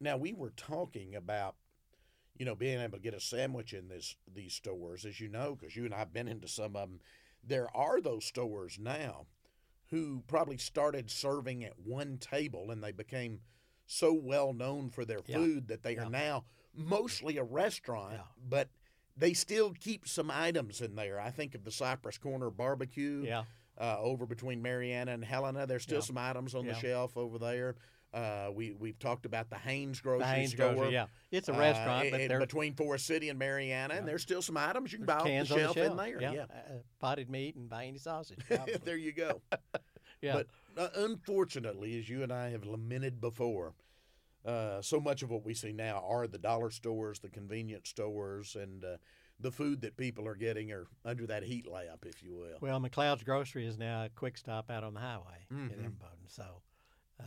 Now we were talking about, you know, being able to get a sandwich in this these stores, as you know, because you and I've been into some of them. There are those stores now who probably started serving at one table and they became so well known for their Yeah. food that they Yeah. are now mostly a restaurant, Yeah. but they still keep some items in there. I think of the Cypress Corner Barbecue Yeah. uh, over between Marianna and Helena. There's still Yeah. some items on the shelf over there. Uh, we we've talked about the Haynes grocery The Haynes store. grocery, yeah. It's a uh, restaurant, but in- they're between Forest City and Marianna, and there's still some items you can there's buy off the shelf, the in there. Yeah. Yeah, Uh, potted meat and Viennese sausage. there you go. yeah. But uh, unfortunately, as you and I have lamented before, uh, so much of what we see now are the dollar stores, the convenience stores, and uh, the food that people are getting are under that heat lamp, if you will. Well, McLeod's Grocery is now a quick stop out on the highway in Mhm. Imboden. So uh,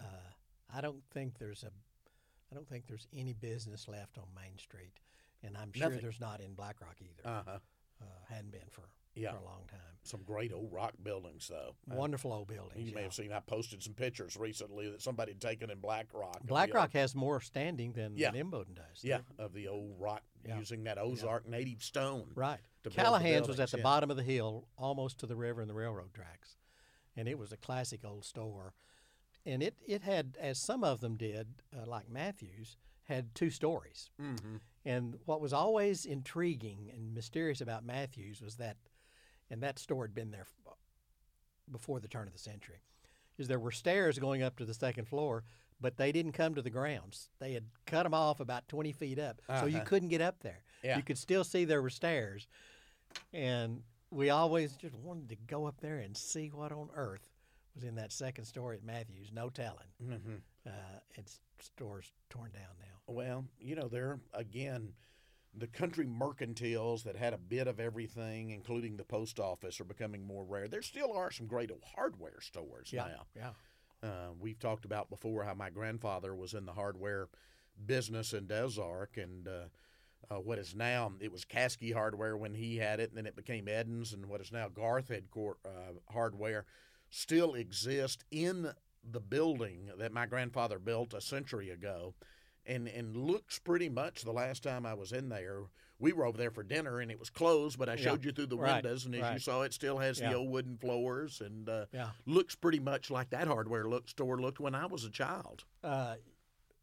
I don't think there's a, I don't think there's any business left on Main Street, and I'm sure Nothing. there's not in Black Rock either. Uh huh. Uh, hadn't been for Yeah. for a long time. Some great old rock buildings, though. Uh, Wonderful old buildings. You may yeah. have seen I posted some pictures recently that somebody had taken in Black Rock. Black the old- has more standing than, Yeah. than Imboden does. yeah, of the old rock Yeah. using that Ozark native stone. Right. to build the Callahan's was at the bottom of the hill, almost to the river and the railroad tracks, and it was a classic old store. And it, it had, as some of them did, uh, like Matthews, had two stories. Mm-hmm. And what was always intriguing and mysterious about Matthews was that, and that store had been there before the turn of the century, is there were stairs going up to the second floor, but they didn't come to the grounds. They had cut them off about 20 feet up, so you Uh-huh. couldn't get up there. Yeah. You could still see there were stairs. And we always just wanted to go up there and see what on earth was in that second story at Matthews. No telling. Mm-hmm. Uh, its store's torn down now. Well, you know, there again, the country mercantiles that had a bit of everything, including the post office, are becoming more rare. There still are some great hardware stores Yeah, now. yeah. Uh, we've talked about before how my grandfather was in the hardware business in Des Arc, and uh, uh, what is now it was Caskey Hardware when he had it, and then it became Edens, and what is now Garth Headcourt uh, Hardware still exist in the building that my grandfather built a century ago. And, and looks pretty much the last time I was in there. We were over there for dinner and it was closed, but I Yeah, showed you through the right, windows, and as you saw, it still has Yeah. the old wooden floors and uh, Yeah. looks pretty much like that hardware look store looked when I was a child. Uh,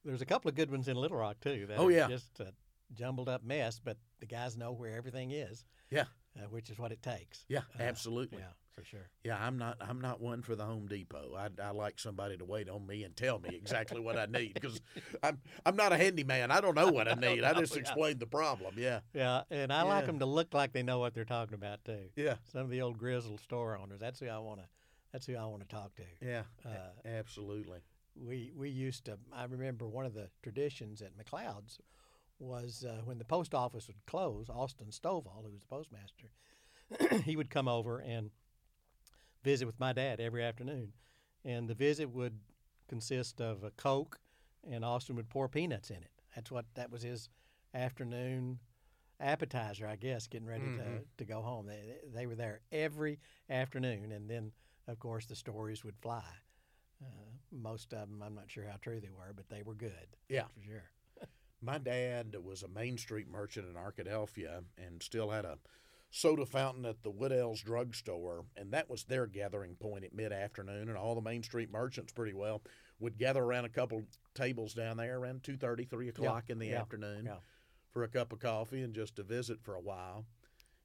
there's a couple of good ones in Little Rock too. That Oh, are yeah. just a jumbled up mess, but the guys know where everything is. Yeah. uh, which is what it takes. Yeah, Uh, absolutely. Yeah, for sure. Yeah, I'm not. I'm not one for the Home Depot. I, I like somebody to wait on me and tell me exactly what I need because I'm I'm not a handyman. I don't know what I need. I just know, yeah. explain the problem. Yeah, Yeah, and I like them to look like they know what they're talking about too. yeah, Some of the old grizzled store owners. That's who I want to. That's who I want to talk to. yeah. Uh, absolutely. we we used to. I remember one of the traditions at McLeod's was uh, when the post office would close. Austin Stovall, who was the postmaster, he would come over and visit with my dad every afternoon, and the visit would consist of a Coke, and Austin would pour peanuts in it. That's what that was his afternoon appetizer, I guess, getting ready Mhm. to, to go home. They, they were there every afternoon, and then, of course, the stories would fly. Uh, most of them, I'm not sure how true they were, but they were good. Yeah. for sure. My dad was a Main Street merchant in Arkadelphia and still had a soda fountain at the Woodell's drugstore, and that was their gathering point at mid afternoon. And all the Main Street merchants, pretty well, would gather around a couple tables down there around 2.30, 3 o'clock in the yeah, afternoon yeah. for a cup of coffee and just to visit for a while.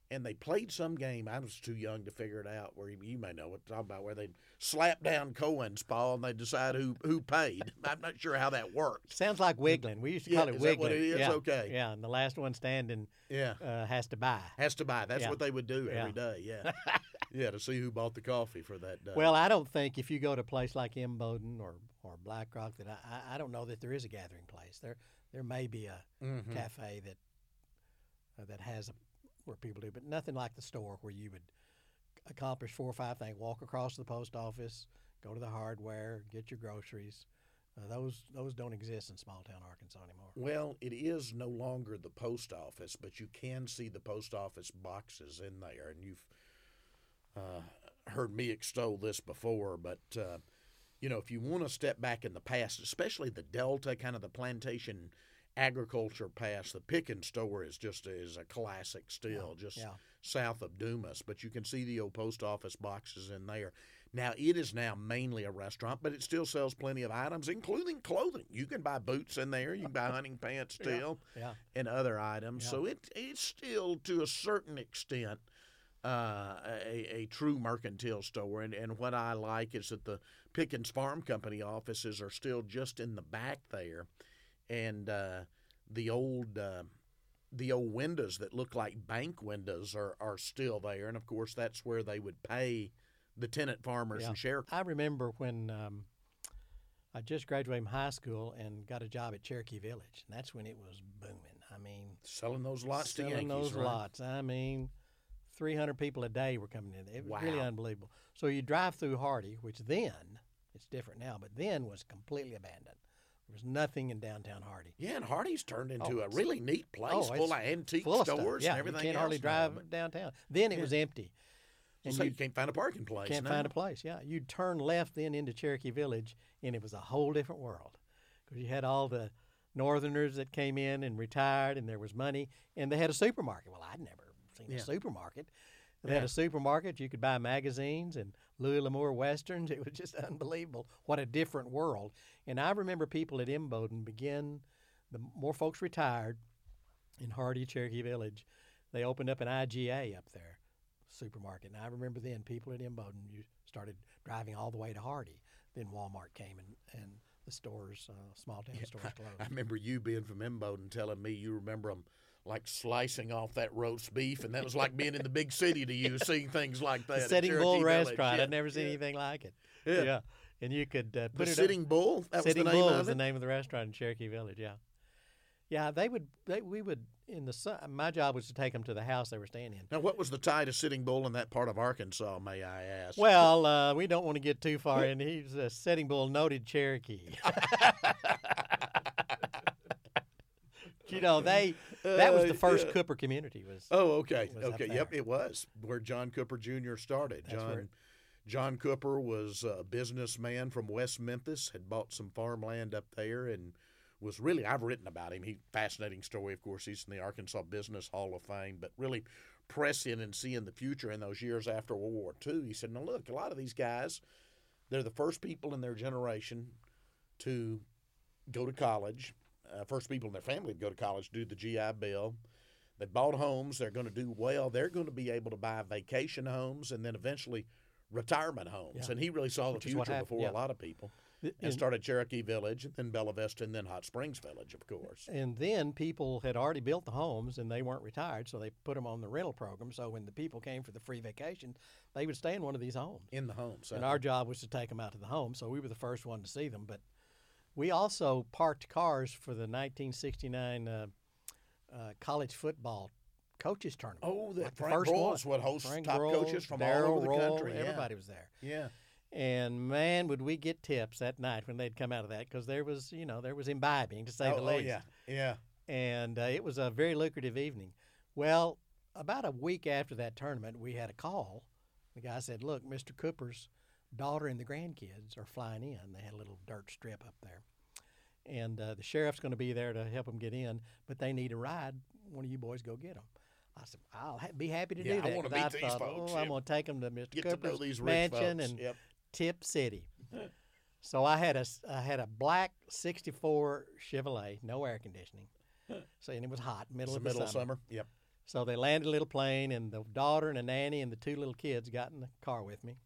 And they played some game. I was too young to figure it out. Where you, may know what I'm talking about, where they slap down Cohen's Paul and they decide who who paid. I'm not sure how that worked. Sounds like wiggling. We used to Yeah, call it is that wiggling. what it is? Yeah, Okay. Yeah, and the last one standing Yeah, uh, has to buy. has to buy. That's Yeah. what they would do every day. Yeah, yeah, to see who bought the coffee for that day. Well, I don't think if you go to a place like Imboden or, or Black Rock that I, I- don't know that there is a gathering place. There there may be a Mhm. cafe that uh, that has a where people do, but nothing like the store where you would accomplish four or five things: walk across to the post office, go to the hardware, get your groceries. Uh, those those don't exist in small town Arkansas anymore. Well, it is no longer the post office, but you can see the post office boxes in there, and you've uh, heard me extol this before. But uh, you know, if you want to step back in the past, especially the Delta, kind of the plantation agriculture past, the Pickens store is just is a classic still, just yeah. south of Dumas. But you can see the old post office boxes in there. Now it is now mainly a restaurant, but it still sells plenty of items, including clothing. You can buy boots in there. You can buy hunting pants still, Yeah. and other items. Yeah. So it it's still to a certain extent uh, a, a true mercantile store. And, and what I like is that the Pickens Farm Company offices are still just in the back there, and uh, the old. Uh, the old windows that look like bank windows are, are still there, and of course that's where they would pay the tenant farmers Yeah. and share. I remember when um, I just graduated from high school and got a job at Cherokee Village, and that's when it was booming. I mean, Selling those lots to selling Yankees, those right? lots. I mean, 300 people a day were coming in. It was really unbelievable. So you drive through Hardy, which then it's different now, but then was completely abandoned. There was nothing in downtown Hardy. Yeah, and Hardy's turned into oh, a really neat place, oh, full of antique Full of stores stuff. Yeah, and everything you can't else. hardly drive downtown. Then it Yeah. was empty. And so you you can't find a parking place. can't now. find a place. Yeah, you'd turn left then into Cherokee Village, and it was a whole different world because you had all the Northerners that came in and retired, and there was money, and they had a supermarket. Well, I'd never seen Yeah. a supermarket. They Yeah. had a supermarket. You could buy magazines and Louis L'Amour westerns. It was just unbelievable. What a different world. And I remember people at Imboden begin. The more folks retired in Hardy, Cherokee Village, they opened up an IGA up there supermarket. And I remember then people at Imboden you started driving all the way to Hardy. Then Walmart came and, and the stores, uh, small town stores closed. I remember you being from Imboden telling me you remember them like slicing off that roast beef, and that was like being in the big city to you, seeing things like that. the Bull Village. restaurant. Yeah, I'd never seen yeah. anything like it. Yeah. yeah. And you could uh, The put it up- Sitting Bull. That Sitting was the name Bull of was it. the name of the restaurant in Cherokee Village. Yeah, yeah. They would. They, we would in the sun. My job was to take them to the house they were staying in. Now, what was the tie to Sitting Bull in that part of Arkansas? May I ask? Well, uh, we don't want to get too far in. He's a Sitting Bull noted Cherokee. you know, they that was Uh, the first yeah. Cooper community. Was Oh, okay, was okay, yep, it was where John Cooper Jr. started. That's John where John Cooper was a businessman from West Memphis, had bought some farmland up there, and was really I've written about him. He fascinating story, of course. He's in the Arkansas Business Hall of Fame, but really pressing and seeing the future in those years after World War II. He said, "Now look, a lot of these guys, they're the first people in their generation to go to college. Uh, first people in their family to go to college, do the GI Bill. They bought homes. They're going to do well. They're going to be able to buy vacation homes and then eventually retirement homes. Yeah. And he really saw Which the future before yeah. a lot of people. Th- And started Cherokee Village, and then Bella Vista, and then Hot Springs Village, of course. and then people had already built the homes and they weren't retired, so they put them on the rental program. So when the people came for the free vacation, they would stay in one of these homes. In the homes. and uh, our job was to take them out to the home. So we were the first one to see them. But we also parked cars for the 1969 uh, uh, college football coaches tournament. Oh, that Like the Frank first Broyles one. would host Frank top Broyles, coaches from Darrell all over the Royal, country. Yeah. Everybody was there. Yeah. And man, would we get tips that night when they'd come out of that because there was, you know, there was imbibing to say oh, the oh, least. yeah. Yeah. And uh, it was a very lucrative evening. Well, about a week after that tournament, we had a call. The guy said, "Look, Mr. Cooper's daughter and the grandkids are flying in. They had a little dirt strip up there, and uh, the sheriff's going to be there to help them get in, but they need a ride. One of you boys go get them." I said, "I'll ha- be happy to Yeah, do I wanna 'cause meet these thought, folks, Oh, I'm going to take them to Mr. Get to Cooper's these mansion folks. and Yep. Tip City. so I had a I had a black '64 Chevrolet, no air conditioning. So and it was hot, middle It's of the middle summer. summer. Yep. So they landed a little plane, and the daughter and the nanny and the two little kids got in the car with me.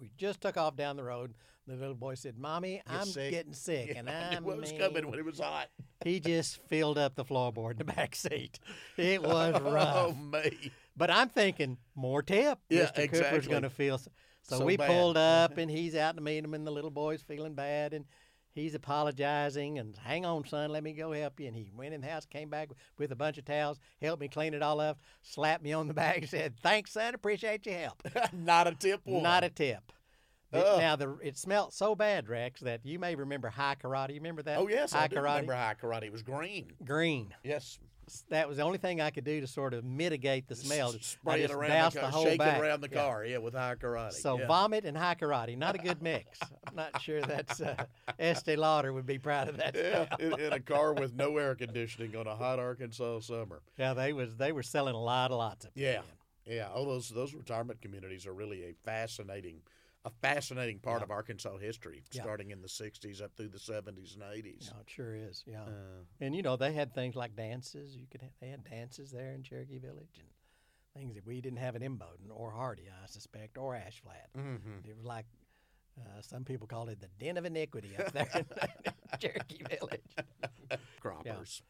We just took off down the road. The little boy said, "Mommy, I'm sick?" getting sick," and I I knew was mean, coming when it was hot. he just filled up the floorboard in the back seat. It oh, was rough. Oh, me. But I'm thinking more tip. Yeah, Mr. Cooper's exactly. going to feel. s- So, So we bad. pulled up, and he's out to meet him, and the little boy's feeling bad, and he's apologizing, and hang on, son, let me go help you. And he went in the house, came back with a bunch of towels, helped me clean it all up, slapped me on the back, said, "Thanks, son, appreciate your help." Not a tip one. Not a tip. It- now the it smelled so bad, Rex, that you may remember Hai Karate. You remember that? Oh yes, Hai I do karate. remember Hai Karate. It was green. Green. Yes. That was the only thing I could do to sort of mitigate the smell. S- I Spray it just around the the car, whole shake back. it around the car. Yeah, with Hai Karate. So yeah. vomit and Hai Karate, not a good mix. I'm not sure that's uh, Estee Lauder would be proud of that. Yeah, in, in a car with no air conditioning on a hot Arkansas summer. Yeah, they was they were selling a lot of lots of Yeah, yeah. Oh, those those retirement communities are really a fascinating, a fascinating part Yeah. of Arkansas history, Yeah. starting in the '60s up through the '70s and '80s. Yeah, it sure is. Yeah, Uh, and you know they had things like dances. You could ha- they had dances there in Cherokee Village and things that we didn't have in Imboden or Hardy, I suspect, or Ash Flat. mhm. It was like uh, some people called it the den of iniquity up there in Cherokee Village. Croppers.